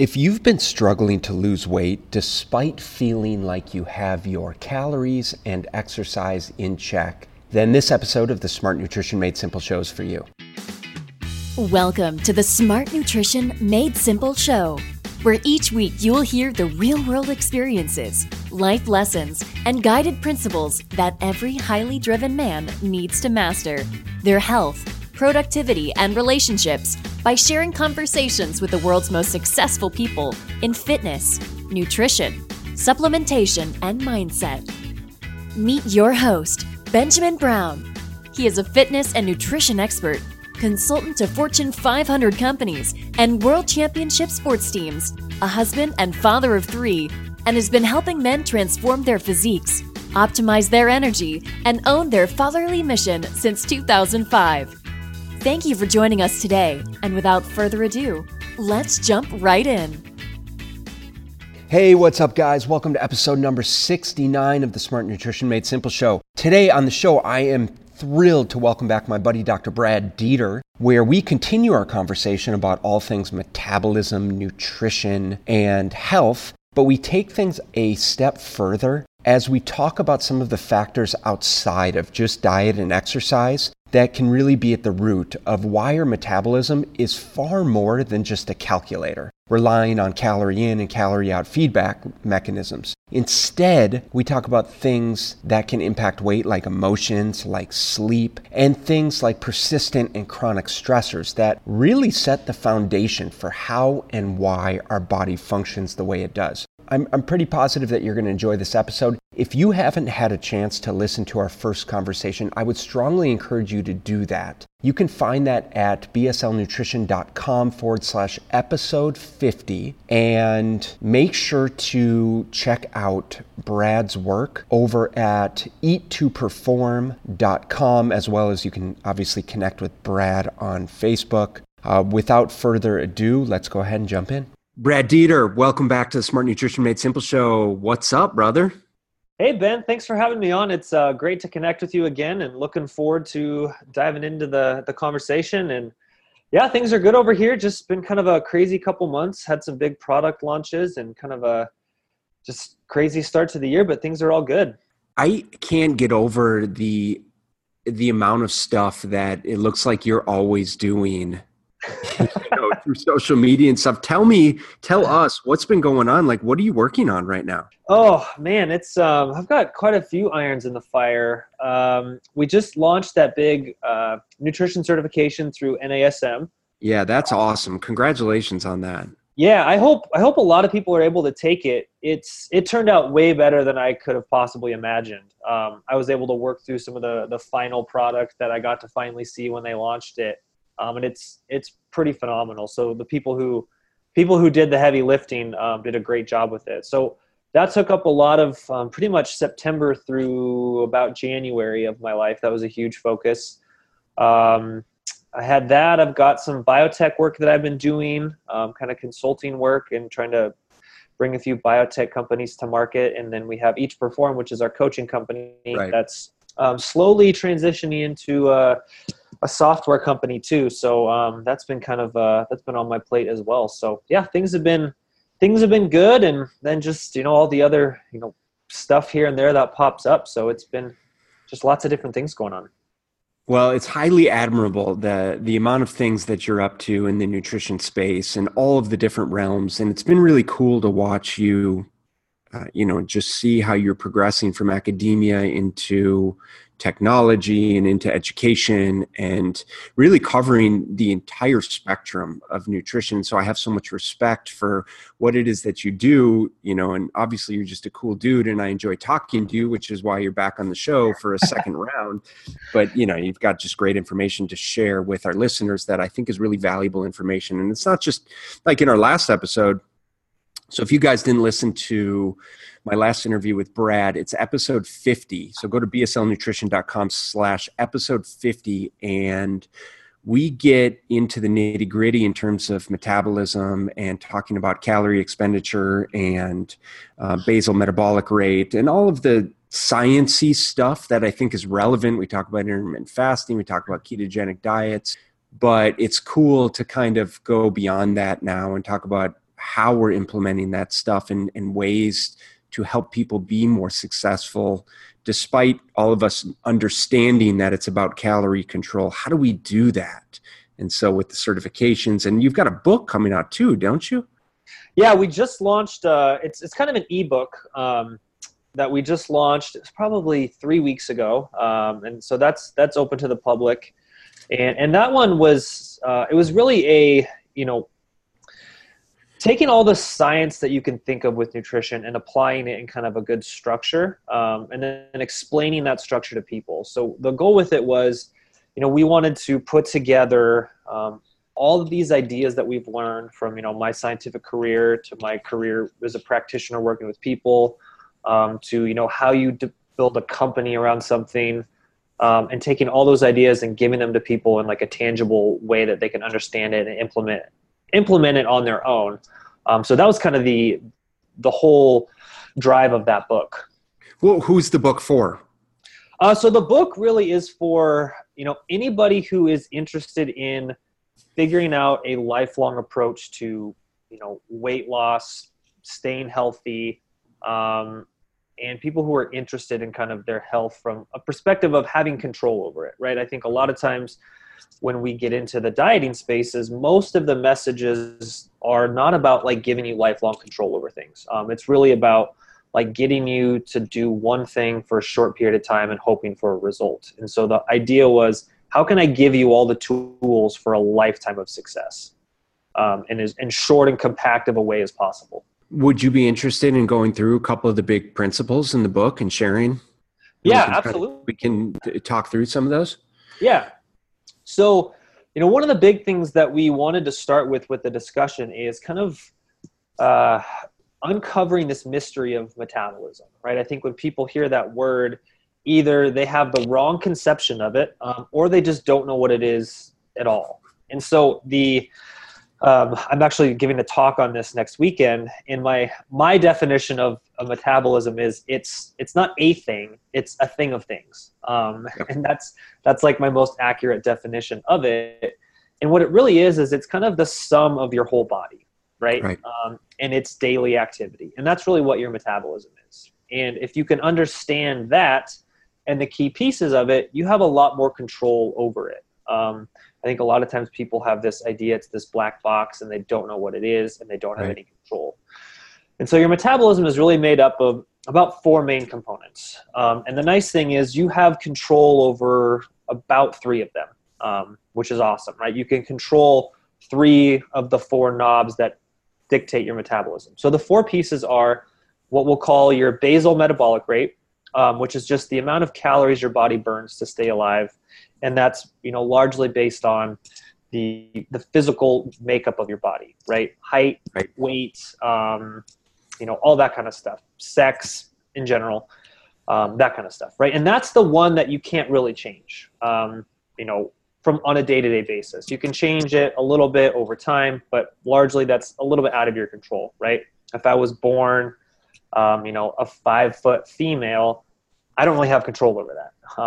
If you've been struggling to lose weight despite feeling like you have your calories and exercise in check, then this episode of the Smart Nutrition Made Simple show is for you. Welcome to the Smart Nutrition Made Simple show, where each week you will hear the real world experiences, life lessons, and guided principles that every highly driven man needs to master their health, productivity, and relationships by sharing conversations with the world's most successful people in fitness, nutrition, supplementation, and mindset. Meet your host, Benjamin Brown. He is a fitness and nutrition expert, consultant to Fortune 500 companies and world championship sports teams, a husband and father of three, and has been helping men transform their physiques, optimize their energy, and own their fatherly mission since 2005. Thank you for joining us today, and without further ado, let's jump right in. Hey, what's up, guys? Welcome to episode number 69 of the Smart Nutrition Made Simple show. Today on the show, I am thrilled to welcome back my buddy Dr. Brad Dieter, where we continue our conversation about all things metabolism, nutrition, and health. But we take things a step further as we talk about some of the factors outside of just diet and exercise that can really be at the root of why our metabolism is far more than just a calculator, relying on calorie in and calorie out feedback mechanisms. Instead, we talk about things that can impact weight, like emotions, like sleep, and things like persistent and chronic stressors that really set the foundation for how and why our body functions the way it does. I'm, I'm pretty positive that you're going to enjoy this episode. If you haven't had a chance to listen to our first conversation, I would strongly encourage you to do that. You can find that at bslnutrition.com forward slash episode 50 and make sure to check out Brad's work over at eat2perform.com as well as you can obviously connect with Brad on Facebook. Uh, without further ado, let's go ahead and jump in. Brad Dieter, welcome back to the Smart Nutrition Made Simple show. What's up, brother? Hey, Ben, thanks for having me on. It's uh, great to connect with you again and looking forward to diving into the, the conversation. And yeah, things are good over here. Just been kind of a crazy couple months, had some big product launches and kind of a just crazy start to the year, but things are all good. I can't get over the the amount of stuff that it looks like you're always doing you through social media and stuff. Tell me, tell us what's been going on. Like, what are you working on right now? Oh man, it's um, I've got quite a few irons in the fire. Um, we just launched that big uh, nutrition certification through NASM. Yeah, that's awesome. Congratulations on that. Yeah, I hope I hope a lot of people are able to take it. It's it turned out way better than I could have possibly imagined. Um, I was able to work through some of the the final product that I got to finally see when they launched it um, and it's it's pretty phenomenal. So the people who people who did the heavy lifting um, did a great job with it. So that took up a lot of um, pretty much September through about January of my life. That was a huge focus. Um, I had that. I've got some biotech work that I've been doing, um, kind of consulting work and trying to bring a few biotech companies to market. And then we have Eat to Perform, which is our coaching company right. that's um, slowly transitioning into uh, a software company too. So um, that's been kind of uh, that's been on my plate as well. So yeah, things have been things have been good, and then just you know all the other you know stuff here and there that pops up. So it's been just lots of different things going on. Well, it's highly admirable the the amount of things that you're up to in the nutrition space and all of the different realms, and it's been really cool to watch you. Uh, you know, just see how you're progressing from academia into technology and into education and really covering the entire spectrum of nutrition. So i have so much respect for what it is that you do you know and obviously you're just a cool dude and i enjoy talking to you which is why you're back on the show for a second round. But you know you've got just great information to share with our listeners that i think is really valuable information. And it's not just like in our last episode so if you guys didn't listen to my last interview with Brad. It's episode 50. So go to bslnutrition.com slash episode 50 and we get into the nitty gritty in terms of metabolism and talking about calorie expenditure and uh, basal metabolic rate and all of the sciency stuff that I think is relevant. We talk about intermittent fasting, we talk about ketogenic diets, but it's cool to kind of go beyond that now and talk about how we're implementing that stuff and, and ways to help people be more successful. Despite all of us understanding that it's about calorie control how do we do that? And so with the certifications and you've got a book coming out too don't you? Yeah we just launched uh, it's, it's kind of an ebook um, that we just launched it's probably three weeks ago um, and so that's that's open to the public. And and that one was uh, it was really a you know taking all the science that you can think of with nutrition and applying it in kind of a good structure um, and then explaining that structure to people. So the goal with it was you know we wanted to put together um, all of these ideas that we've learned from you know my scientific career to my career as a practitioner working with people um, to you know how you d- build a company around something um, and taking all those ideas and giving them to people in like a tangible way that they can understand it and implement implement it on their own. Um, so that was kind of the the whole drive of that book. Well, who's the book for? Uh, so the book really is for you know anybody who is interested in figuring out a lifelong approach to you know weight loss, staying healthy, um, and people who are interested in kind of their health from a perspective of having control over it. Right. I think a lot of times when we get into the dieting spaces, most of the messages are not about like giving you lifelong control over things. Um, it's really about like getting you to do one thing for a short period of time and hoping for a result. And so the idea was, how can I give you all the tools for a lifetime of success um, in as in short and compact of a way as possible? Would you be interested in going through a couple of the big principles in the book and sharing? Yeah, we absolutely. we can talk through some of those. Yeah, so, you know, one of the big things that we wanted to start with with the discussion is kind of uh, uncovering this mystery of metabolism, right? I think when people hear that word, either they have the wrong conception of it um, or they just don't know what it is at all. And so the um, I'm actually giving a talk on this next weekend. In my my definition of a metabolism is it's it's not a thing, it's a thing of things, um, and that's that's like my most accurate definition of it. And what it really is is it's kind of the sum of your whole body, right? right. Um, and it's daily activity, and that's really what your metabolism is. And if you can understand that and the key pieces of it, you have a lot more control over it. I think a lot of times people have this idea it's this black box and they don't know what it is and they don't have right. any control. And so your metabolism is really made up of about four main components. Um, and the nice thing is you have control over about three of them, um, which is awesome, right? You can control three of the four knobs that dictate your metabolism. So the four pieces are what we'll call your basal metabolic rate, um, which is just the amount of calories your body burns to stay alive and that's you know largely based on the the physical makeup of your body, right? Height, right. weight, um, you know, all that kind of stuff. Sex in general, um, that kind of stuff, right? And that's the one that you can't really change. Um, you know, from on a day-to-day basis. You can change it a little bit over time, but largely that's a little bit out of your control, right? If I was born, um, you know, a five-foot female, I don't really have control over that.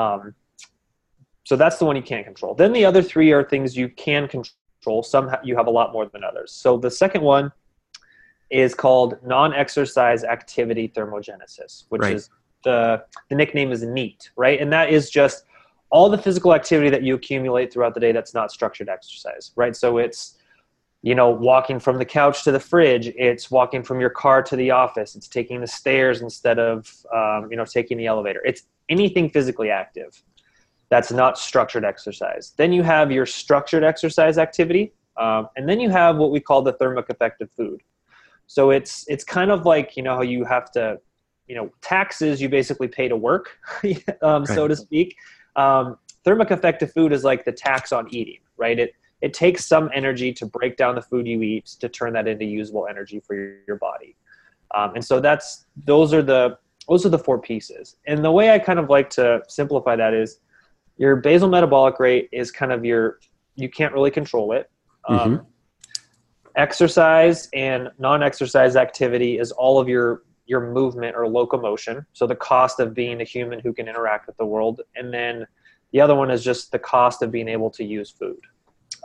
So that's the one you can't control. Then the other three are things you can control. Some you have a lot more than others. So the second one is called non-exercise activity thermogenesis, which right. is the the nickname is NEAT, right? And that is just all the physical activity that you accumulate throughout the day that's not structured exercise, right? So it's you know walking from the couch to the fridge it's walking from your car to the office it's taking the stairs instead of um, you know taking the elevator it's anything physically active that's not structured exercise. Then you have your structured exercise activity, um, and then you have what we call the thermic effect of food. So it's it's kind of like you know how you have to, you know, taxes you basically pay to work, um, so to speak. Um, thermic of food is like the tax on eating, right? It it takes some energy to break down the food you eat to turn that into usable energy for your, your body. Um, and so that's those are the those are the four pieces. And the way I kind of like to simplify that is your basal metabolic rate is kind of your you can't really control it um, mm-hmm. exercise and non-exercise activity is all of your your movement or locomotion so the cost of being a human who can interact with the world and then the other one is just the cost of being able to use food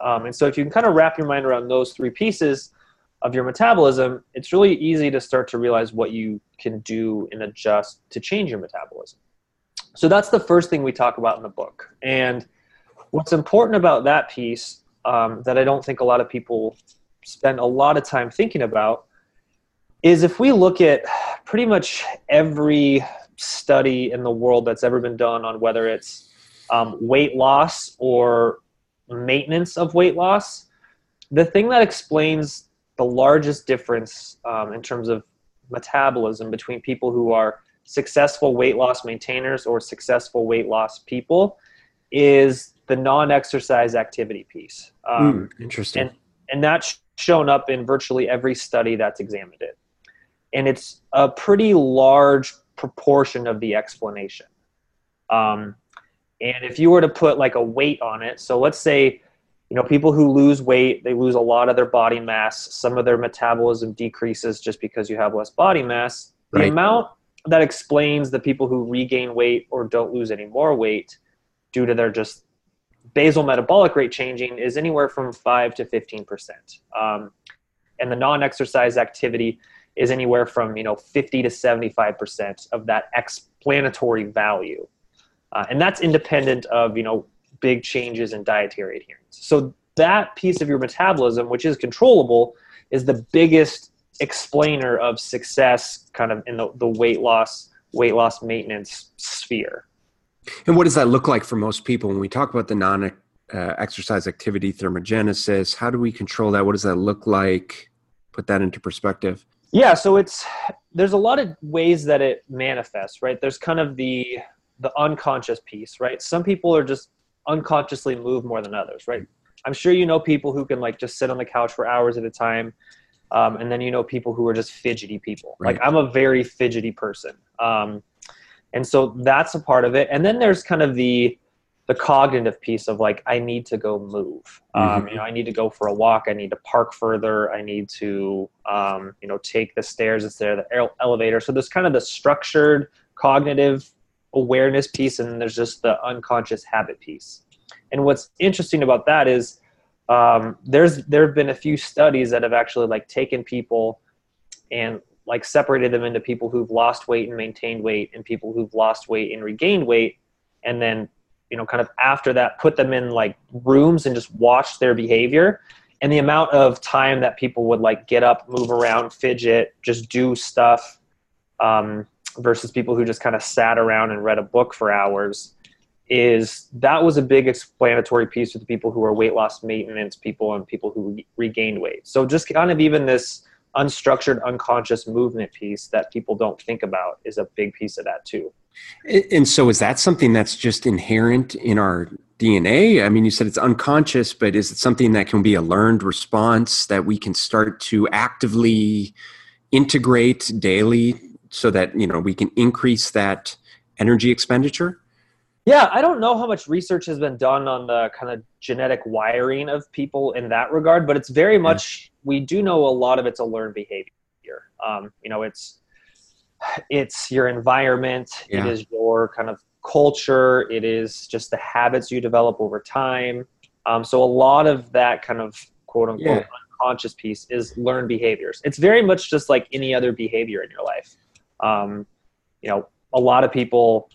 um, and so if you can kind of wrap your mind around those three pieces of your metabolism, it's really easy to start to realize what you can do and adjust to change your metabolism. So that's the first thing we talk about in the book. And what's important about that piece um, that I don't think a lot of people spend a lot of time thinking about is if we look at pretty much every study in the world that's ever been done on whether it's um, weight loss or maintenance of weight loss, the thing that explains the largest difference um, in terms of metabolism between people who are successful weight loss maintainers or successful weight loss people is the non-exercise activity piece. Um, mm, interesting. And, and that's shown up in virtually every study that's examined it. And it's a pretty large proportion of the explanation. Um, and if you were to put like a weight on it, so let's say, you know, people who lose weight, they lose a lot of their body mass. Some of their metabolism decreases just because you have less body mass. The amount that explains the people who regain weight or don't lose any more weight due to their just basal metabolic rate changing is anywhere from 5 to 15%. Um, and the non-exercise activity is anywhere from you know 50 to 75% of that explanatory value. Uh, and that's independent of you know big changes in dietary adherence. So that piece of your metabolism, which is controllable, is the biggest explainer of success kind of in the, the weight loss weight loss maintenance sphere. And what does that look like for most people? When we talk about the non uh, exercise activity thermogenesis how do we control that? What does that look like? Put that into perspective. Yeah so it's there's a lot of ways that it manifests right? There's kind of the the unconscious piece right? Some people are just unconsciously move more than others right? I'm sure you know people who can like just sit on the couch for hours at a time um, and then you know people who are just fidgety people. Right. like i'm a very fidgety person. Um, and so that's a part of it. And then there's kind of the the cognitive piece of like i need to go move. Um, mm-hmm. you know i need to go for a walk. I need to park further. I need to um, you know take the stairs. Instead of the elevator. So there's kind of the structured cognitive awareness piece and there's just the unconscious habit piece. And what's interesting about that is um, there's there have been a few studies that have actually like taken people and like separated them into people who've lost weight and maintained weight and people who've lost weight and regained weight. And then you know kind of after that put them in like rooms and just watch their behavior. And the amount of time that people would like get up move around fidget just do stuff um, versus people who just kind of sat around and read a book for hours is that was a big explanatory piece with the people who are weight loss maintenance people and people who re- regained weight. So just kind of even this unstructured unconscious movement piece that people don't think about is a big piece of that too. And so is that something that's just inherent in our dna i mean you said it's unconscious but is it something that can be a learned response that we can start to actively integrate daily so that you know we can increase that energy expenditure yeah, I don't know how much research has been done on the kind of genetic wiring of people in that regard, but it's very much we do know a lot of it's a learned behavior. Um, you know, it's it's your environment, yeah. it is your kind of culture, it is just the habits you develop over time. Um, so a lot of that kind of quote unquote yeah. unconscious piece is learned behaviors. It's very much just like any other behavior in your life. Um, you know, a lot of people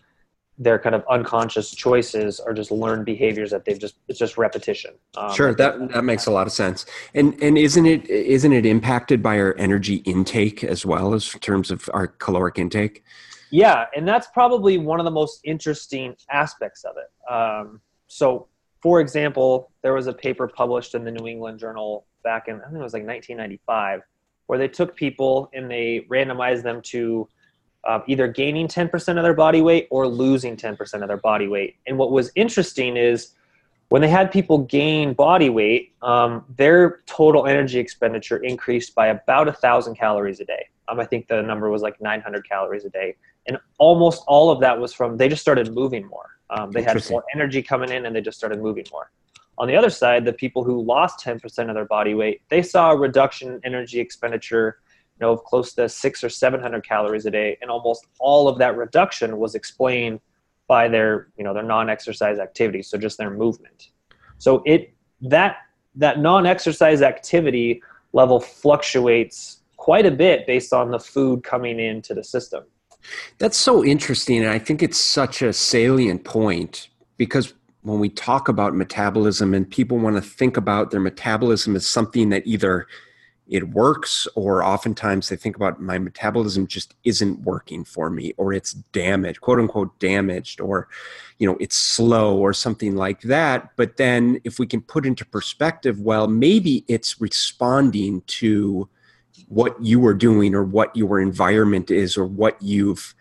their kind of unconscious choices are just learned behaviors that they've just it's just repetition. Um, sure that that makes a lot of sense. And and isn't it isn't it impacted by our energy intake as well as in terms of our caloric intake? Yeah and that's probably one of the most interesting aspects of it. Um, so for example there was a paper published in the new england journal back in i think it was like 1995 where they took people and they randomized them to uh, either gaining 10% of their body weight or losing 10% of their body weight. And what was interesting is when they had people gain body weight, um, their total energy expenditure increased by about a thousand calories a day. Um, I think the number was like 900 calories a day, and almost all of that was from they just started moving more. Um, they had more energy coming in, and they just started moving more. On the other side, the people who lost 10% of their body weight, they saw a reduction in energy expenditure you know, of close to six or 700 calories a day. And almost all of that reduction was explained by their, you know, their non-exercise activity. So just their movement. So it, that, that non-exercise activity level fluctuates quite a bit based on the food coming into the system. That's so interesting. And I think it's such a salient point because when we talk about metabolism and people want to think about their metabolism as something that either it works or oftentimes they think about my metabolism just isn't working for me or it's damaged quote unquote damaged or you know it's slow or something like that. But then if we can put into perspective well maybe it's responding to what you are doing or what your environment is or what you've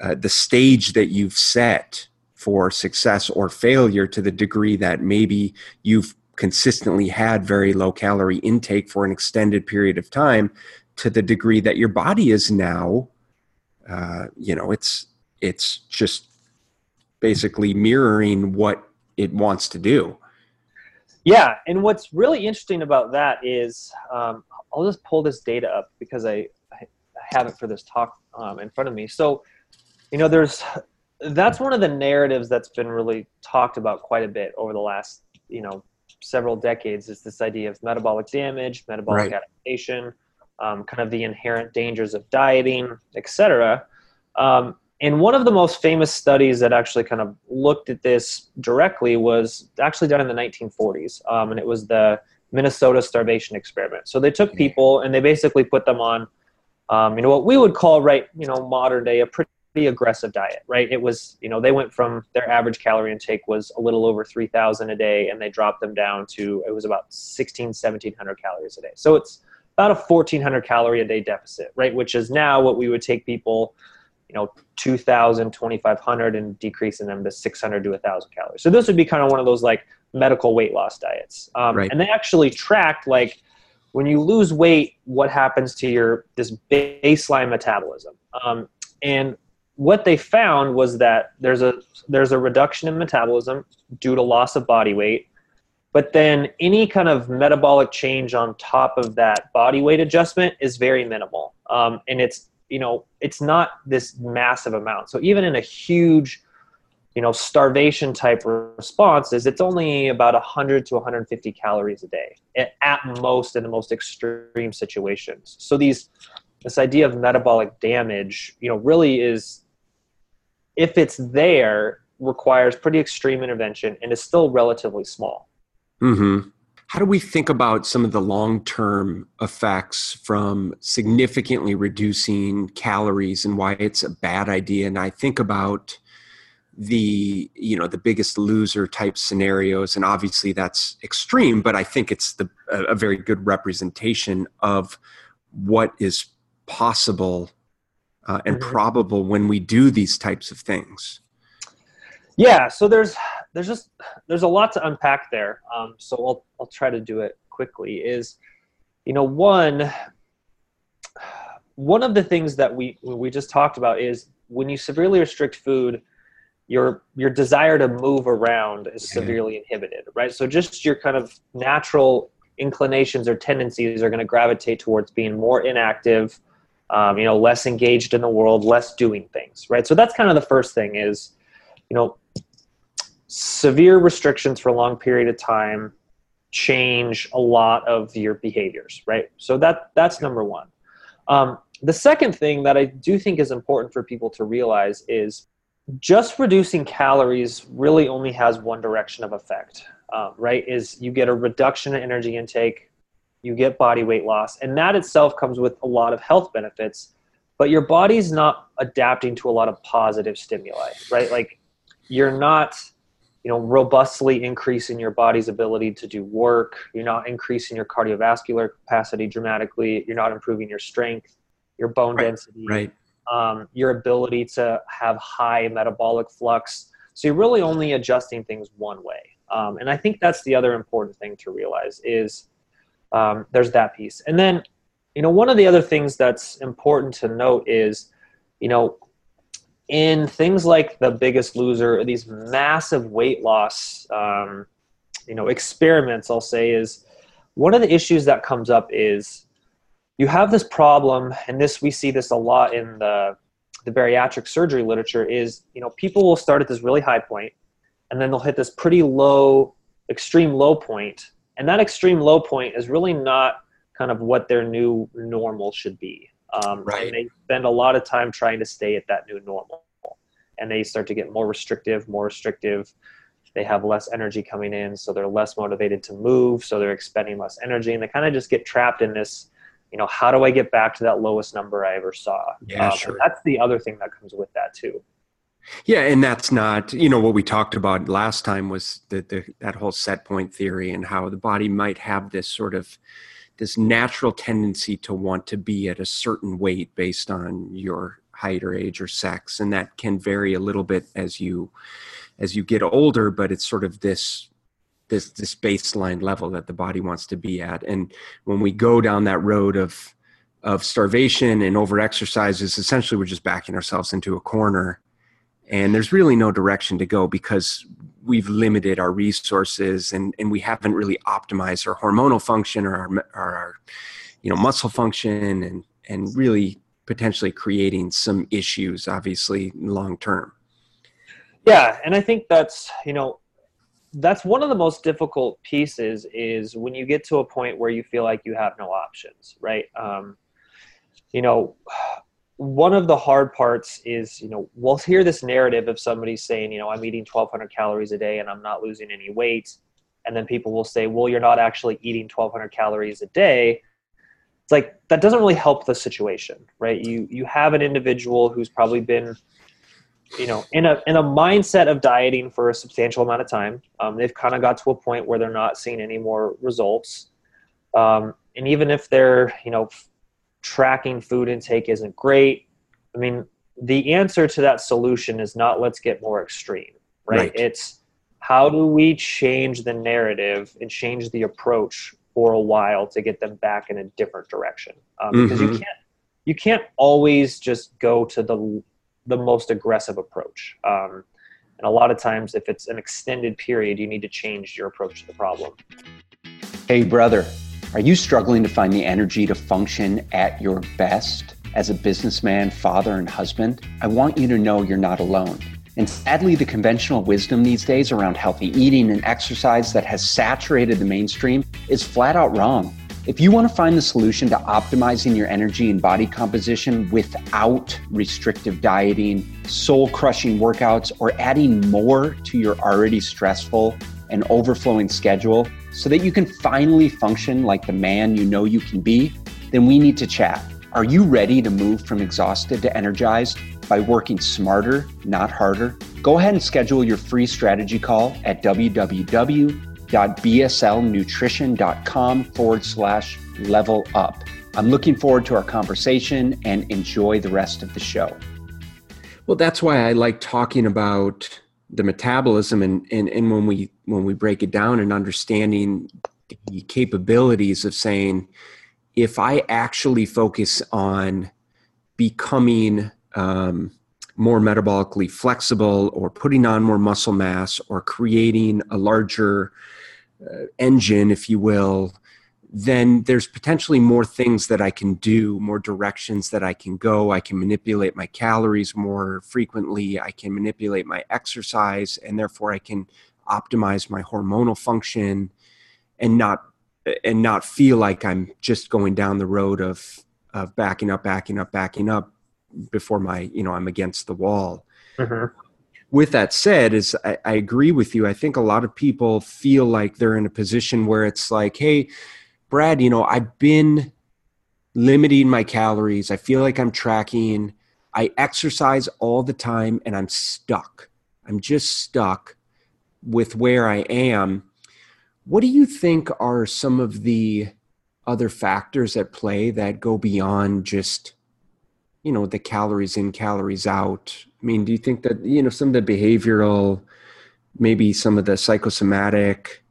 uh, the stage that you've set for success or failure to the degree that maybe you've consistently had very low calorie intake for an extended period of time to the degree that your body is now uh, you know it's it's just basically mirroring what it wants to do. Yeah and what's really interesting about that is um, i'll just pull this data up because i, I have it for this talk um, in front of me. So you know there's that's one of the narratives that's been really talked about quite a bit over the last you know several decades is this idea of metabolic damage metabolic right. adaptation um, kind of the inherent dangers of dieting etc um, and one of the most famous studies that actually kind of looked at this directly was actually done in the 1940s um, and it was the minnesota starvation experiment. So they took people and they basically put them on um, you know what we would call right you know modern day a pretty pretty aggressive diet, right? It was, you know, they went from their average calorie intake was a little over 3,000 a day and they dropped them down to, it was about 16, 1700 calories a day. So it's about a 1400 calorie a day deficit, right? Which is now what we would take people, you know, 2000, 2500 and decreasing them to 600 to 1000 calories. So this would be kind of one of those like medical weight loss diets. Um, right. And they actually tracked like, when you lose weight, what happens to your this baseline metabolism? Um, and what they found was that there's a there's a reduction in metabolism due to loss of body weight but then any kind of metabolic change on top of that body weight adjustment is very minimal. Um, and it's you know it's not this massive amount. So even in a huge you know starvation type responses it's only about 100 to 150 calories a day at most in the most extreme situations. So these this idea of metabolic damage you know really is if it's there, requires pretty extreme intervention and is still relatively small. Mm-hmm. How do we think about some of the long term effects from significantly reducing calories and why it's a bad idea? And I think about the you know the biggest loser type scenarios and obviously that's extreme but i think it's the a, a very good representation of what is possible uh, and mm-hmm. probable when we do these types of things. Yeah so there's there's just there's a lot to unpack there. Um, so I'll, I'll try to do it quickly is you know one one of the things that we we just talked about is when you severely restrict food your your desire to move around is severely inhibited right? So just your kind of natural inclinations or tendencies are going to gravitate towards being more inactive um, you know, less engaged in the world, less doing things, right? So that's kind of the first thing is, you know, severe restrictions for a long period of time change a lot of your behaviors, right? So that that's number one. Um, the second thing that I do think is important for people to realize is just reducing calories really only has one direction of effect, um, right? Is you get a reduction in energy intake you get body weight loss and that itself comes with a lot of health benefits but your body's not adapting to a lot of positive stimuli right? Like you're not you know robustly increasing your body's ability to do work. You're not increasing your cardiovascular capacity dramatically. You're not improving your strength your bone right. density right. um, your ability to have high metabolic flux. So you're really only adjusting things one way. Um, and i think that's the other important thing to realize is um, there's that piece. And then you know one of the other things that's important to note is you know in things like the biggest loser these massive weight loss um, you know experiments i'll say is one of the issues that comes up is you have this problem and this we see this a lot in the the bariatric surgery literature is you know people will start at this really high point and then they'll hit this pretty low extreme low point and that extreme low point is really not kind of what their new normal should be. Um, Right. And they spend a lot of time trying to stay at that new normal. And they start to get more restrictive, more restrictive. They have less energy coming in, so they're less motivated to move, so they're expending less energy. And they kind of just get trapped in this, you know, how do I get back to that lowest number I ever saw? Yeah, Um, sure. That's the other thing that comes with that, too. Yeah, and that's not, you know, what we talked about last time was the, the that whole set point theory and how the body might have this sort of this natural tendency to want to be at a certain weight based on your height or age or sex. And that can vary a little bit as you as you get older but it's sort of this this this baseline level that the body wants to be at. And when we go down that road of of starvation and over exercises essentially we're just backing ourselves into a corner and there's really no direction to go because we've limited our resources and, and we haven't really optimized our hormonal function or our, our you know muscle function and and really potentially creating some issues obviously long term. Yeah and i think that's you know that's one of the most difficult pieces is when you get to a point where you feel like you have no options right? Um, you know one of the hard parts is you know we'll hear this narrative of somebody saying you know i'm eating 1200 calories a day and i'm not losing any weight. And then people will say well you're not actually eating 1200 calories a day. It's like that doesn't really help the situation right? You you have an individual who's probably been you know in a in a mindset of dieting for a substantial amount of time. Um, they've kind of got to a point where they're not seeing any more results. Um, and even if they're you know tracking food intake isn't great. I mean the answer to that solution is not let's get more extreme right, Right. it's how do we change the narrative and change the approach for a while to get them back in a different direction? Um, because you Mhm. can't you can't always just go to the the most aggressive approach. Um, and a lot of times if it's an extended period you need to change your approach to the problem. Hey, brother, are you struggling to find the energy to function at your best as a businessman, father, and husband? I want you to know you're not alone. And sadly, the conventional wisdom these days around healthy eating and exercise that has saturated the mainstream is flat out wrong. If you want to find the solution to optimizing your energy and body composition without restrictive dieting, soul crushing workouts, or adding more to your already stressful and overflowing schedule so that you can finally function like the man you know you can be, then we need to chat. Are you ready to move from exhausted to energized by working smarter, not harder? Go ahead and schedule your free strategy call at www.bslnutrition.com forward slash level up. I'm looking forward to our conversation and enjoy the rest of the show. Well, that's why I like talking about the metabolism and, and, and when we when we break it down and understanding the capabilities of saying if I actually focus on becoming um, more metabolically flexible or putting on more muscle mass or creating a larger uh, engine, if you will, then there's potentially more things that I can do, more directions that I can go. I can manipulate my calories more frequently. I can manipulate my exercise, and therefore I can optimize my hormonal function and not and not feel like I'm just going down the road of of backing up, backing up, backing up before my you know I'm against the wall mm-hmm. with that said is I, I agree with you i think a lot of people feel like they're in a position where it's like hey brad you know i've been limiting my calories. I feel like i'm tracking. I exercise all the time and i'm stuck. I'm just stuck with where i am. What do you think are some of the other factors at play that go beyond just you know the calories in calories out? I mean do you think that you know some of the behavioral maybe some of the psychosomatic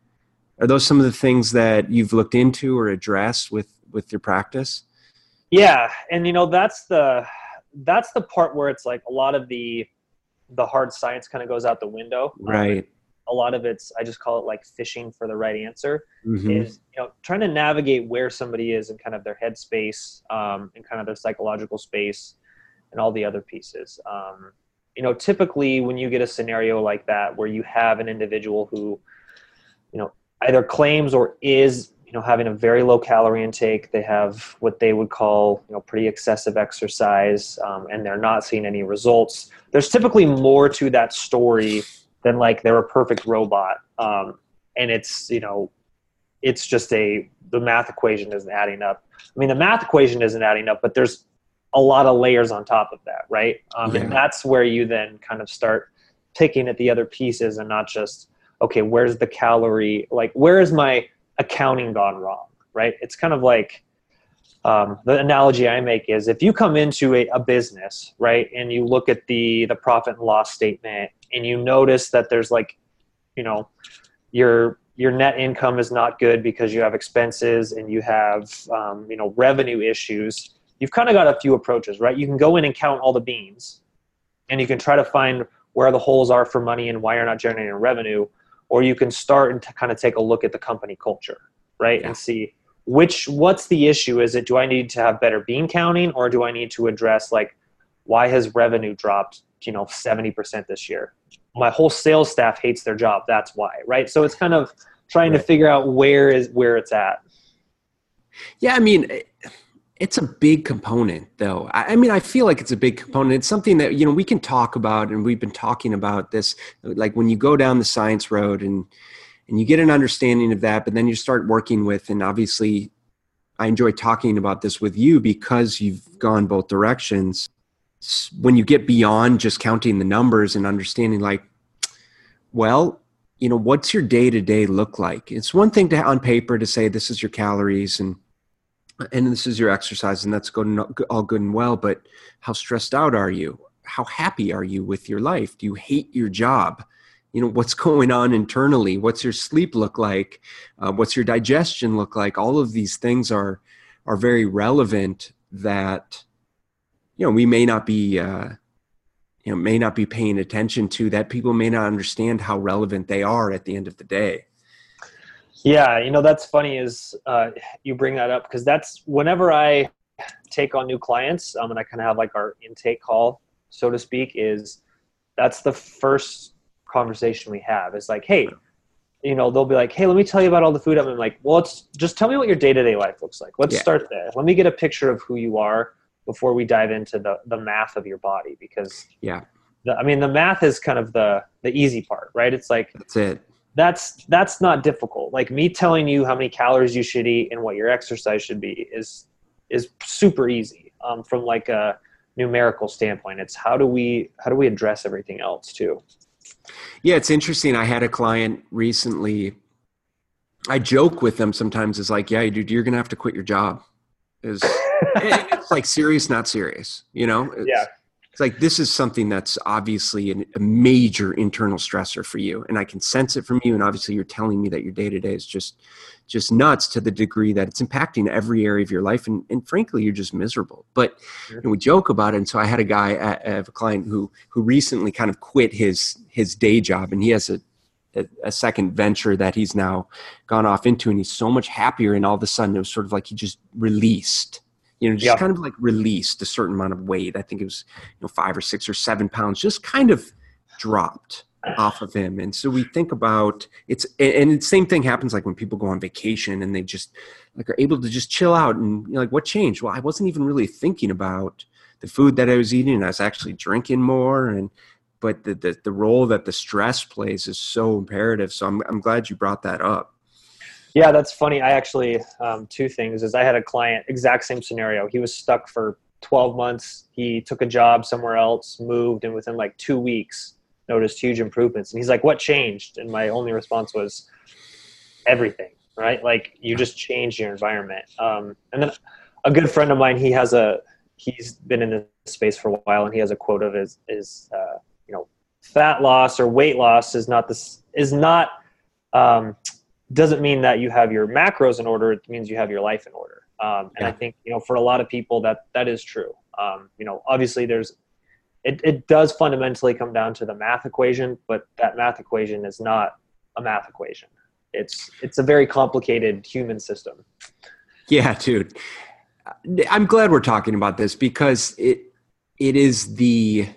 are those some of the things that you've looked into or addressed with with your practice? Yeah and you know that's the that's the part where it's like a lot of the the hard science kind of goes out the window. Um, right. a lot of it's i just call it like fishing for the right answer Mhm. is you know trying to navigate where somebody is in kind of their headspace um, and kind of their psychological space and all the other pieces. Um, you know typically when you get a scenario like that where you have an individual who you know either claims or is you know having a very low calorie intake. They have what they would call you know pretty excessive exercise um, and they're not seeing any results. There's typically more to that story than like they're a perfect robot. Um, and it's you know it's just a the math equation isn't adding up. I mean the math equation isn't adding up but there's a lot of layers on top of that right? Um, yeah. and that's where you then kind of start picking at the other pieces and not just okay where's the calorie like where is my accounting gone wrong right? It's kind of like um, the analogy i make is if you come into a, a business right and you look at the the profit and loss statement and you notice that there's like you know your your net income is not good because you have expenses and you have um, you know revenue issues you've kind of got a few approaches right? You can go in and count all the beans and you can try to find where the holes are for money and why you're not generating revenue or you can start and kind of take a look at the company culture right yeah. and see which what's the issue is it do i need to have better bean counting or do i need to address like why has revenue dropped you know 70% this year my whole sales staff hates their job that's why right so it's kind of trying right. to figure out where is where it's at yeah i mean it's a big component though. I, mean i feel like it's a big component. It's something that you know we can talk about and we've been talking about this like when you go down the science road and and you get an understanding of that but then you start working with and obviously i enjoy talking about this with you because you've gone both directions. When you get beyond just counting the numbers and understanding like well you know what's your day to day look like? It's one thing to on paper to say this is your calories and and this is your exercise and that's good all good and well but how stressed out are you? How happy are you with your life? Do you hate your job? You know what's going on internally? What's your sleep look like? Uh, what's your digestion look like? All of these things are are very relevant that you know we may not be uh, you know may not be paying attention to that people may not understand how relevant they are at the end of the day yeah, you know that's funny is uh, you bring that up because that's whenever I take on new clients, um, and I kind of have like our intake call, so to speak, is that's the first conversation we have. It's like, hey, you know, they'll be like, hey, let me tell you about all the food. I'm like, well, it's just tell me what your day to day life looks like. Let's yeah. start there. Let me get a picture of who you are before we dive into the the math of your body because yeah. The, I mean, the math is kind of the the easy part, right? It's like that's it that's that's not difficult. Like me telling you how many calories you should eat and what your exercise should be is is super easy um, from like a numerical standpoint. It's how do we how do we address everything else too? Yeah it's interesting. I had a client recently. I joke with them sometimes. It's like yeah dude you're gonna have to quit your job. Is it's like serious not serious you know? It's, yeah it's like this is something that's obviously an, a major internal stressor for you and i can sense it from you and obviously you're telling me that your day to day is just just nuts to the degree that it's impacting every area of your life and, and frankly you're just miserable but sure. we joke about it and so i had a guy I have a client who who recently kind of quit his his day job and he has a a, a, second venture that he's now gone off into and he's so much happier and all of a sudden it was sort of like he just released you know, just kind of like released a certain amount of weight. I think it was, you know, five or six or seven pounds, just kind of dropped off of him. And so we think about it's, and the same thing happens like when people go on vacation and they just like are able to just chill out and you know, like what changed? Well, I wasn't even really thinking about the food that I was eating. I was actually drinking more and, but the, the, the role that the stress plays is so imperative. So I'm, I'm glad you brought that up. Yeah, that's funny. I actually um, two things is I had a client exact same scenario. He was stuck for 12 months. He took a job somewhere else, moved, and within like two weeks noticed huge improvements. And he's like, "What changed?" And my only response was, "Everything." Right? Like you just change your environment. Um, and then a good friend of mine, he has a he's been in this space for a while, and he has a quote of his is uh, you know, fat loss or weight loss is not this is not um, doesn't mean that you have your macros in order. It means you have your life in order. Um, and yeah. I think you know for a lot of people that that is true. Um, you know, obviously there's it, it does fundamentally come down to the math equation, but that math equation is not a math equation. It's it's a very complicated human system. Yeah, dude. I'm glad we're talking about this because it it is the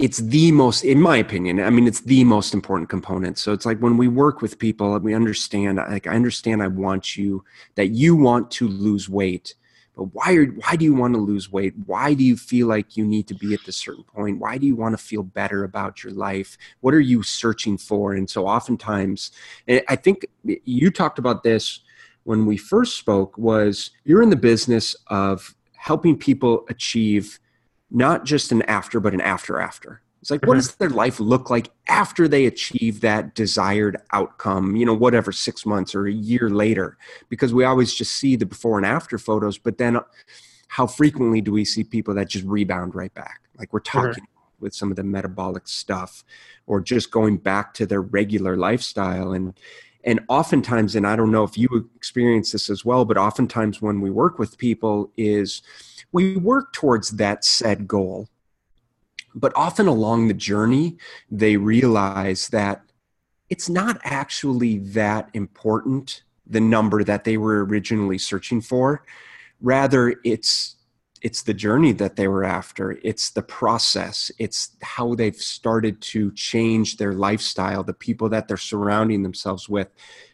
it's the most in my opinion i mean it's the most important component. So it's like when we work with people we understand like i understand i want you that you want to lose weight but why are why do you want to lose weight? Why do you feel like you need to be at this certain point? Why do you want to feel better about your life? What are you searching for? And so oftentimes eh, i think you talked about this when we first spoke was you're in the business of helping people achieve not just an after, but an after after. It's like, mm-hmm. what does their life look like after they achieve that desired outcome, you know, whatever, six months or a year later? Because we always just see the before and after photos, but then how frequently do we see people that just rebound right back? Like we're mm-hmm. talking mm-hmm. with some of the metabolic stuff or just going back to their regular lifestyle. And, and oftentimes, and I don't know if you experience this as well, but oftentimes when we work with people is, we work towards that said goal. But often along the journey, they realize that it's not actually that important, the number that they were originally searching for. Rather, it's it's the journey that they were after it's the process it's how they've started to change their lifestyle the people that they're surrounding themselves with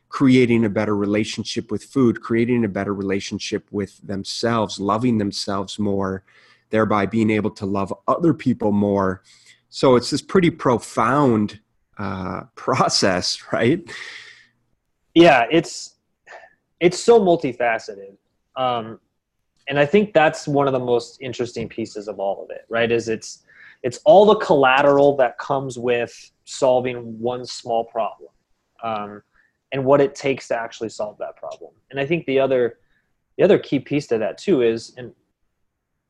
creating a better relationship with food, creating a better relationship with themselves, loving themselves more, thereby being able to love other people more. So it's this pretty profound uh, process, right? Yeah, it's it's so multifaceted, um, and I think that's one of the most interesting pieces of all of it. Right? Is it's it's all the collateral that comes with solving one small problem. Um, and what it takes to actually solve that problem. And I think the other the other key piece to that too is and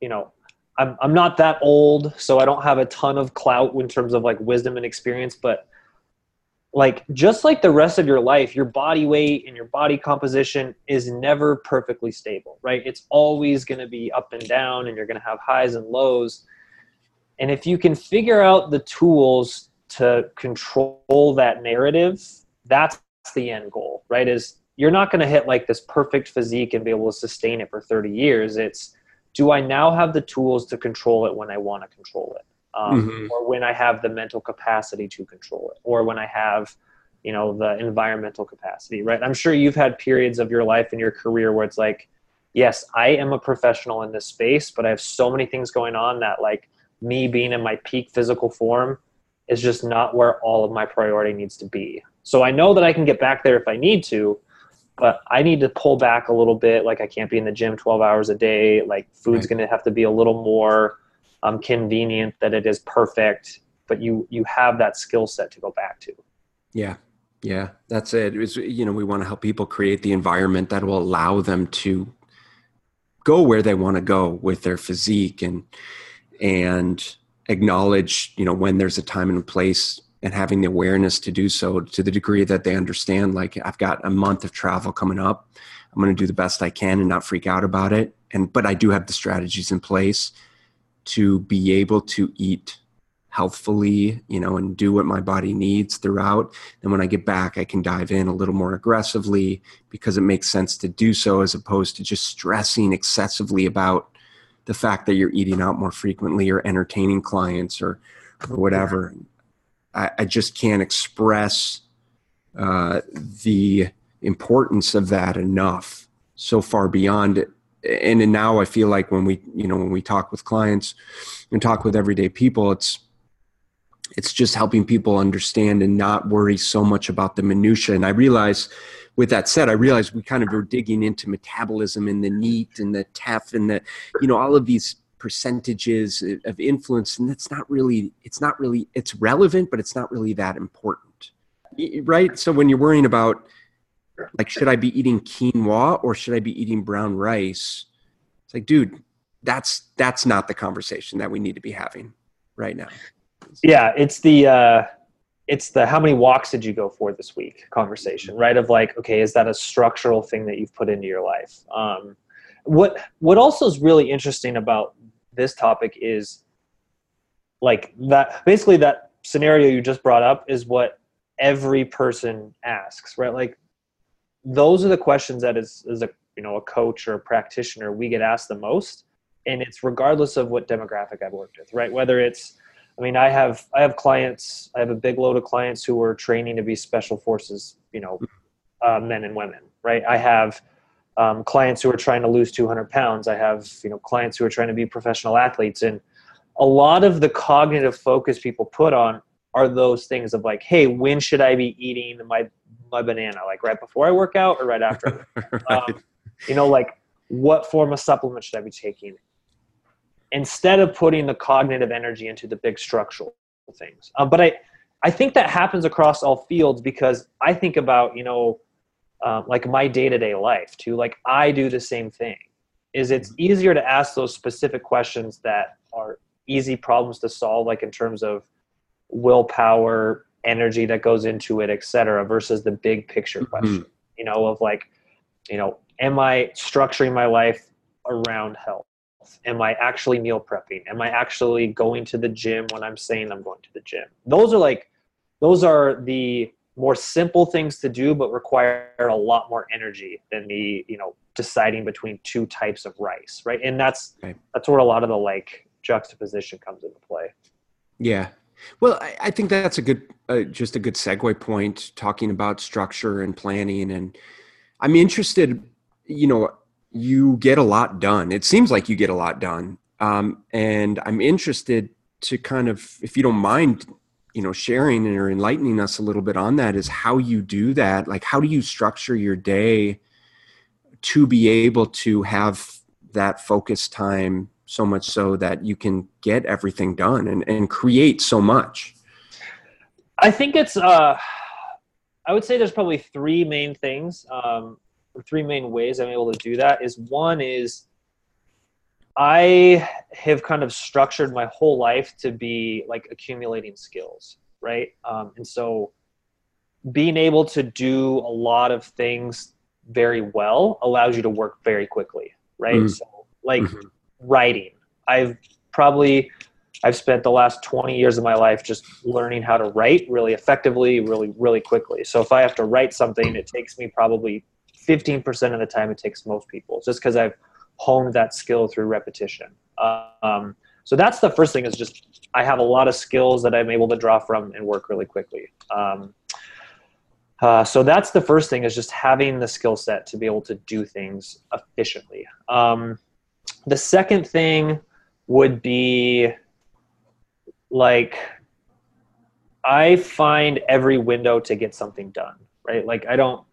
you know I'm I'm not that old, so I don't have a ton of clout in terms of like wisdom and experience, but like just like the rest of your life, your body weight and your body composition is never perfectly stable, right? It's always going to be up and down and you're going to have highs and lows. And if you can figure out the tools to control that narrative, that's the end goal, right? Is you're not going to hit like this perfect physique and be able to sustain it for 30 years. It's do I now have the tools to control it when I want to control it, um, mm-hmm. or when I have the mental capacity to control it, or when I have, you know, the environmental capacity, right? I'm sure you've had periods of your life and your career where it's like, yes, I am a professional in this space, but I have so many things going on that like me being in my peak physical form is just not where all of my priority needs to be. So I know that I can get back there if I need to, but I need to pull back a little bit. Like I can't be in the gym 12 hours a day. Like food's right. going to have to be a little more um, convenient that it is perfect, but you, you have that skill set to go back to. Yeah. Yeah, that's it. It's, you know, we want to help people create the environment that will allow them to go where they want to go with their physique and, and acknowledge, you know, when there's a time and a place and having the awareness to do so to the degree that they understand like i've got a month of travel coming up. I'm going to do the best i can and not freak out about it. And but i do have the strategies in place to be able to eat healthfully you know and do what my body needs throughout. And when i get back i can dive in a little more aggressively because it makes sense to do so as opposed to just stressing excessively about the fact that you're eating out more frequently or entertaining clients or or whatever I, I just can't express uh, the importance of that enough. So far beyond it, and, and now I feel like when we, you know, when we talk with clients and talk with everyday people, it's it's just helping people understand and not worry so much about the minutia. And I realize, with that said, I realize we kind of are digging into metabolism and the NEAT and the TEF and the, you know, all of these percentages of influence and that's not really it's not really it's relevant but it's not really that important. Right? So when you're worrying about like should i be eating quinoa or should i be eating brown rice? It's like dude that's that's not the conversation that we need to be having right now. Yeah it's the uh it's the how many walks did you go for this week conversation right? Of like okay is that a structural thing that you've put into your life? Um what what also is really interesting about this topic is like that basically that scenario you just brought up is what every person asks right like those are the questions that as, as a you know a coach or a practitioner we get asked the most and it's regardless of what demographic i've worked with right whether it's I mean, I have I have clients. I have a big load of clients who are training to be special forces, you know, uh, men and women. Right. I have um, clients who are trying to lose 200 pounds. I have you know clients who are trying to be professional athletes, and a lot of the cognitive focus people put on are those things of like, hey, when should I be eating my my banana? Like right before I work out or right after? right. Um, you know, like what form of supplement should I be taking? instead of putting the cognitive energy into the big structural things. Um, but I, I think that happens across all fields because I think about, you know, um, like my day-to-day life too. Like I do the same thing is it's easier to ask those specific questions that are easy problems to solve, like in terms of willpower, energy that goes into it, etc., versus the big picture mm-hmm. question, mm-hmm. you know, of like, you know, am I structuring my life around health? Am I actually meal prepping? Am I actually going to the gym when I'm saying I'm going to the gym? Those are like, those are the more simple things to do, but require a lot more energy than the, you know, deciding between two types of rice, right? And that's right. that's where a lot of the like juxtaposition comes into play. Yeah. Well, I, I think that's a good, uh, just a good segue point talking about structure and planning. And I'm interested, you know, you get a lot done. It seems like you get a lot done. Um, and I'm interested to kind of, if you don't mind, you know, sharing or enlightening us a little bit on that is how you do that. Like, how do you structure your day to be able to have that focus time so much so that you can get everything done and, and create so much? I think it's, uh, I would say there's probably three main things. Um, three main ways I'm able to do that is one is I have kind of structured my whole life to be like accumulating skills, right? Um, and so being able to do a lot of things very well allows you to work very quickly, right? Mm-hmm. So, like mm-hmm. writing, I've probably I've spent the last 20 years of my life just learning how to write really effectively, really, really quickly. So if I have to write something, it takes me probably 15% of the time it takes most people just because I've honed that skill through repetition. Um, so that's the first thing is just I have a lot of skills that I'm able to draw from and work really quickly. Um, uh, so that's the first thing is just having the skill set to be able to do things efficiently. Um, the second thing would be like I find every window to get something done, right? Like I don't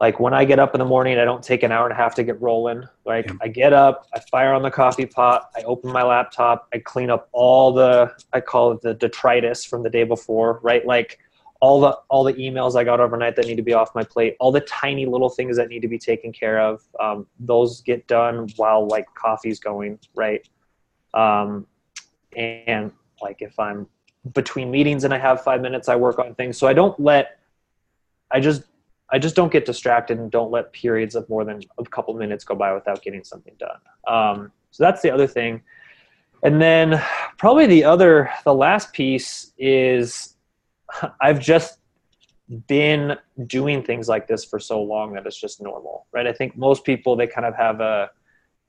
like when I get up in the morning, I don't take an hour and a half to get rolling. Like yeah. I get up, I fire on the coffee pot, I open my laptop, I clean up all the I call it the detritus from the day before, right? Like all the all the emails I got overnight that need to be off my plate, all the tiny little things that need to be taken care of, um, those get done while like coffee's going, right? Um, and like if I'm between meetings and I have five minutes, I work on things. So I don't let I just I just don't get distracted and don't let periods of more than a couple minutes go by without getting something done. Um, so that's the other thing. And then probably the other, the last piece is I've just been doing things like this for so long that it's just normal, right? I think most people, they kind of have a,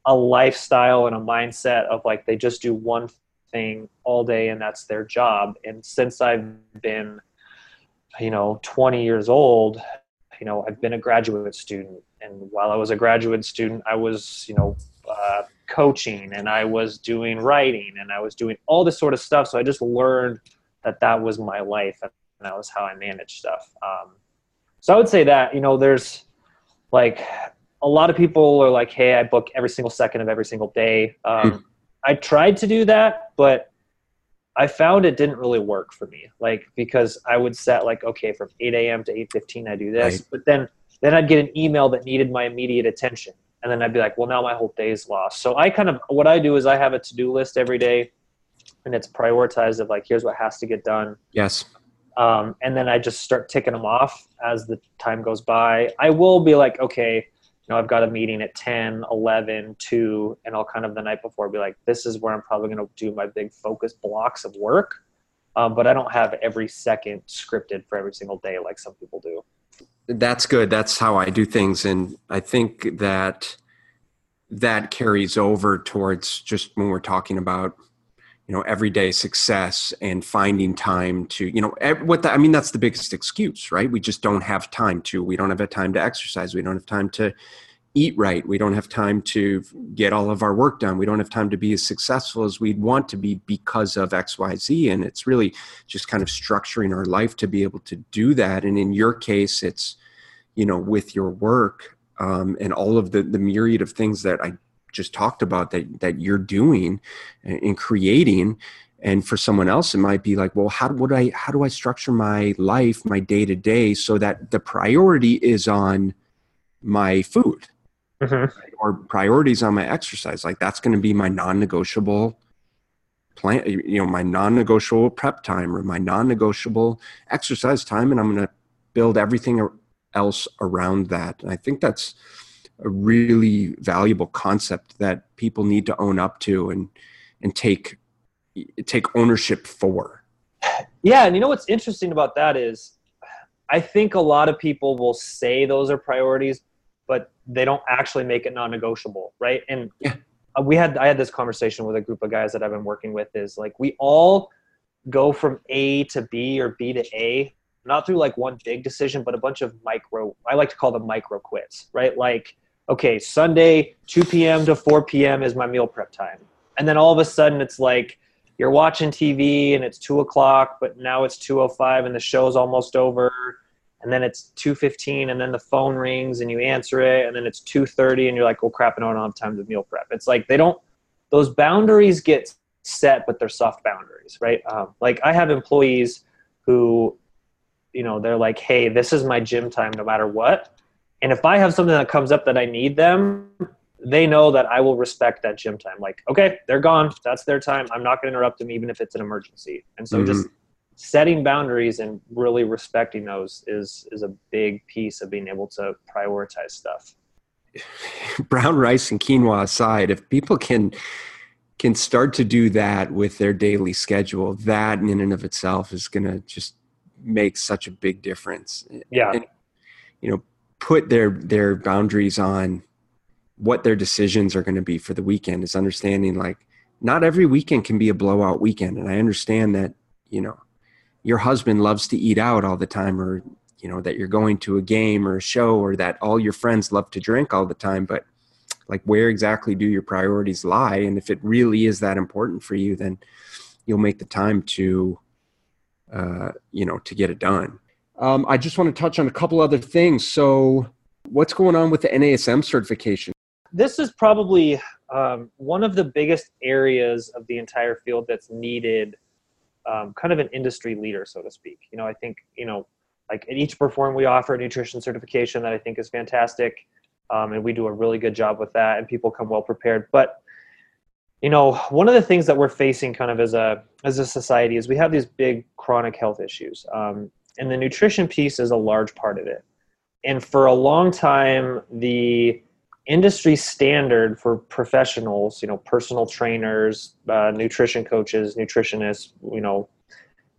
a lifestyle and a mindset of like they just do one thing all day and that's their job. And since I've been, you know, 20 years old, you know i've been a graduate student and while i was a graduate student i was you know uh, coaching and i was doing writing and i was doing all this sort of stuff. So i just learned that that was my life and that was how i managed stuff. Um, so i would say that you know there's like a lot of people are like hey i book every single second of every single day. Um, hmm. i tried to do that but I found it didn't really work for me. Like because I would set like okay from 8 a.m. to 8:15 I do this, right. but then then I'd get an email that needed my immediate attention, and then I'd be like, well now my whole day is lost. So I kind of what I do is I have a to do list every day, and it's prioritized of like here's what has to get done. Yes. Um, and then I just start ticking them off as the time goes by. I will be like okay you know, I've got a meeting at 10, 11, 2, and I'll kind of the night before be like, this is where I'm probably going to do my big focus blocks of work. Um, but I don't have every second scripted for every single day like some people do. That's good. That's how I do things. And I think that that carries over towards just when we're talking about you know everyday success and finding time to you know what the, i mean that's the biggest excuse right? We just don't have time to we don't have a time to exercise we don't have time to eat right we don't have time to get all of our work done we don't have time to be as successful as we'd want to be because of xyz and it's really just kind of structuring our life to be able to do that and in your case it's you know with your work um, and all of the the myriad of things that i just talked about that that you're doing and creating. And for someone else it might be like well how would i how do i structure my life my day to day so that the priority is on my food? Mm-hmm. or priorities on my exercise. Like that's going to be my non-negotiable plan you know my non-negotiable prep time or my non-negotiable exercise time and i'm going to build everything else around that. And i think that's a really valuable concept that people need to own up to and and take take ownership for. Yeah, and you know what's interesting about that is I think a lot of people will say those are priorities, but they don't actually make it non-negotiable, right? And yeah. Uh, we had I had this conversation with a group of guys that I've been working with is like we all go from A to B or B to A, not through like one big decision, but a bunch of micro I like to call them micro quits, right? Like okay, Sunday, 2 p.m. to 4 p.m. is my meal prep time. And then all of a sudden it's like you're watching TV and it's two o'clock, but now it's 2.05 and the show's almost over. And then it's 2.15 and then the phone rings and you answer it. And then it's 2.30 and you're like, well, crap, I don't have time to meal prep. It's like they don't, those boundaries get set, but they're soft boundaries, right? Um, like I have employees who, you know, they're like, hey, this is my gym time no matter what and if I have something that comes up that I need them, they know that I will respect that gym time. Like, okay, they're gone. That's their time. I'm not going to interrupt them, even if it's an emergency. And so, mm-hmm. just setting boundaries and really respecting those is is a big piece of being able to prioritize stuff. Brown rice and quinoa aside, if people can can start to do that with their daily schedule, that in and of itself is going to just make such a big difference. Yeah. And, you know, put their their boundaries on what their decisions are going to be for the weekend is understanding like not every weekend can be a blowout weekend. And i understand that you know your husband loves to eat out all the time or you know that you're going to a game or a show or that all your friends love to drink all the time. But like where exactly do your priorities lie? And if it really is that important for you then you'll make the time to uh, you know to get it done um, I just want to touch on a couple other things. So, what's going on with the NASM certification? This is probably um, one of the biggest areas of the entire field that's needed um, kind of an industry leader, so to speak. You know, I think, you know, like at Eat to Perform, we offer a nutrition certification that I think is fantastic. Um, and we do a really good job with that, and people come well prepared. But you know, one of the things that we're facing kind of as a as a society is we have these big chronic health issues. And the nutrition piece is a large part of it. And for a long time, the industry standard for professionals, you know, personal trainers, uh, nutrition coaches, nutritionists, you know,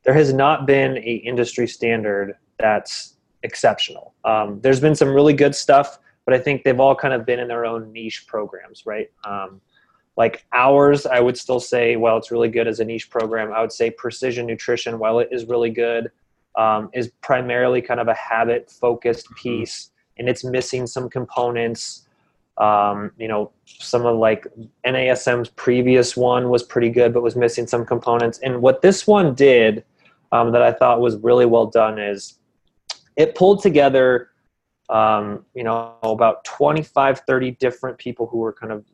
there has not been a industry standard that's exceptional. Um, there's been some really good stuff, but I think they've all kind of been in their own niche programs, right? Um, like ours, I would still say, well, it's really good as a niche program. I would say precision nutrition, while it is really good, um, is primarily kind of a habit focused mm-hmm. piece and it's missing some components um, you know some of like NASM's previous one was pretty good but was missing some components and what this one did um, that i thought was really well done is it pulled together um, you know about 25 30 different people who were kind of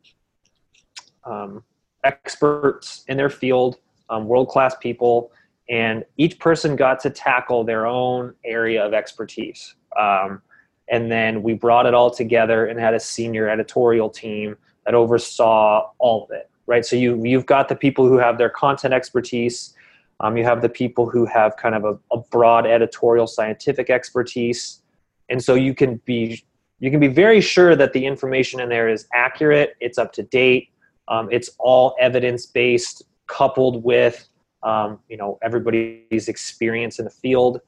um, experts in their field um, world class people and each person got to tackle their own area of expertise. Um, and then we brought it all together and had a senior editorial team that oversaw all of it. Right, so you you've got the people who have their content expertise. Um, you have the people who have kind of a, a broad editorial scientific expertise, and so you can be you can be very sure that the information in there is accurate, it's up to date, um, it's all evidence based, coupled with um, you know everybody's experience in the field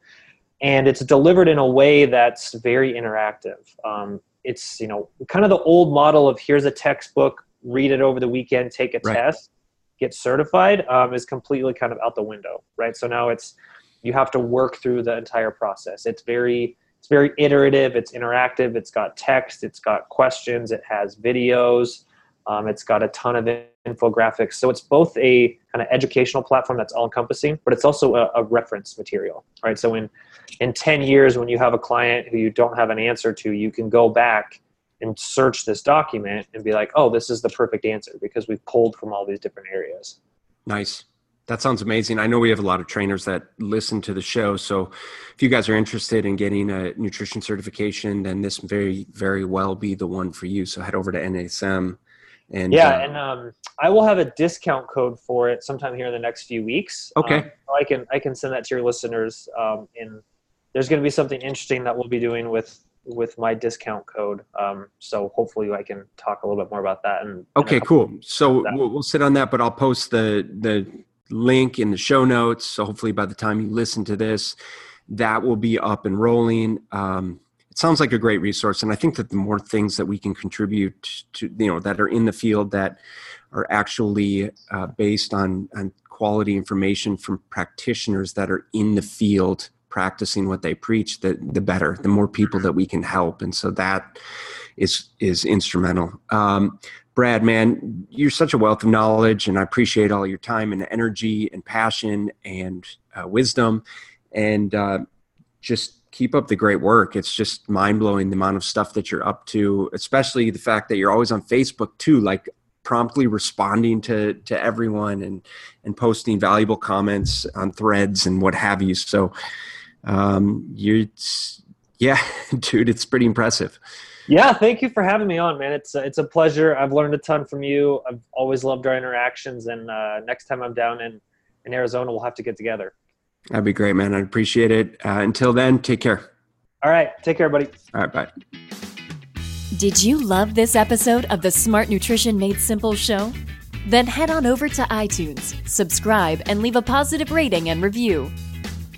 and it's delivered in a way that's very interactive um, it's you know kind of the old model of here's a textbook read it over the weekend take a right. test get certified um, is completely kind of out the window, right? So now it's you have to work through the entire process. It's very it's very iterative. It's interactive. It's got text. It's got questions. It has videos. Um, it's got a ton of infographics. So it's both a kind of educational platform that's all encompassing, but it's also a, a, reference material, right? So in in 10 years, when you have a client who you don't have an answer to, you can go back and search this document and be like, oh, this is the perfect answer because we've pulled from all these different areas. Nice. That sounds amazing. I know we have a lot of trainers that listen to the show. So if you guys are interested in getting a nutrition certification, then this very, very well be the one for you. So head over to NASM. And yeah, uh, and um, I will have a discount code for it sometime here in the next few weeks. Okay. Um, I can I can send that to your listeners. Um, in there's going to be something interesting that we'll be doing with with my discount code. Um, so hopefully I can talk a little bit more about that. And okay, cool. So we'll, we'll sit on that, but I'll post the the link in the show notes. So hopefully by the time you listen to this, that will be up and rolling. Um, it sounds like a great resource, and I think that the more things that we can contribute to, you know, that are in the field that are actually uh, based on on quality information from practitioners that are in the field practicing what they preach, the the better. The more people that we can help, and so that is is instrumental. Um, Brad, man, you're such a wealth of knowledge, and I appreciate all your time and energy and passion and uh, wisdom, and uh, just keep up the great work. It's just mind blowing the amount of stuff that you're up to, especially the fact that you're always on Facebook too, like promptly responding to to everyone and and posting valuable comments on threads and what have you. So, um, you're yeah, dude, it's pretty impressive. Yeah, thank you for having me on, man. It's it's a pleasure. I've learned a ton from you. I've always loved our interactions, and uh, next time I'm down in in Arizona, we'll have to get together. That'd be great, man. I'd appreciate it. Uh, until then, take care. All right, take care, buddy. All right, bye. Did you love this episode of the Smart Nutrition Made Simple show? Then head on over to iTunes, subscribe, and leave a positive rating and review.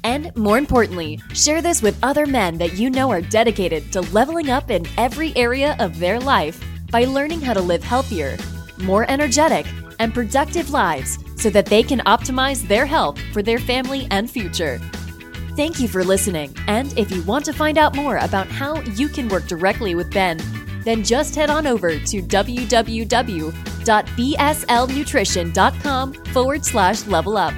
And more importantly, share this with other men that you know are dedicated to leveling up in every area of their life by learning how to live healthier, more energetic, and productive lives so that they can optimize their health for their family and future. Thank you for listening. And if you want to find out more about how you can work directly with Ben, then just head on over to www.bslnutrition.com forward slash level up.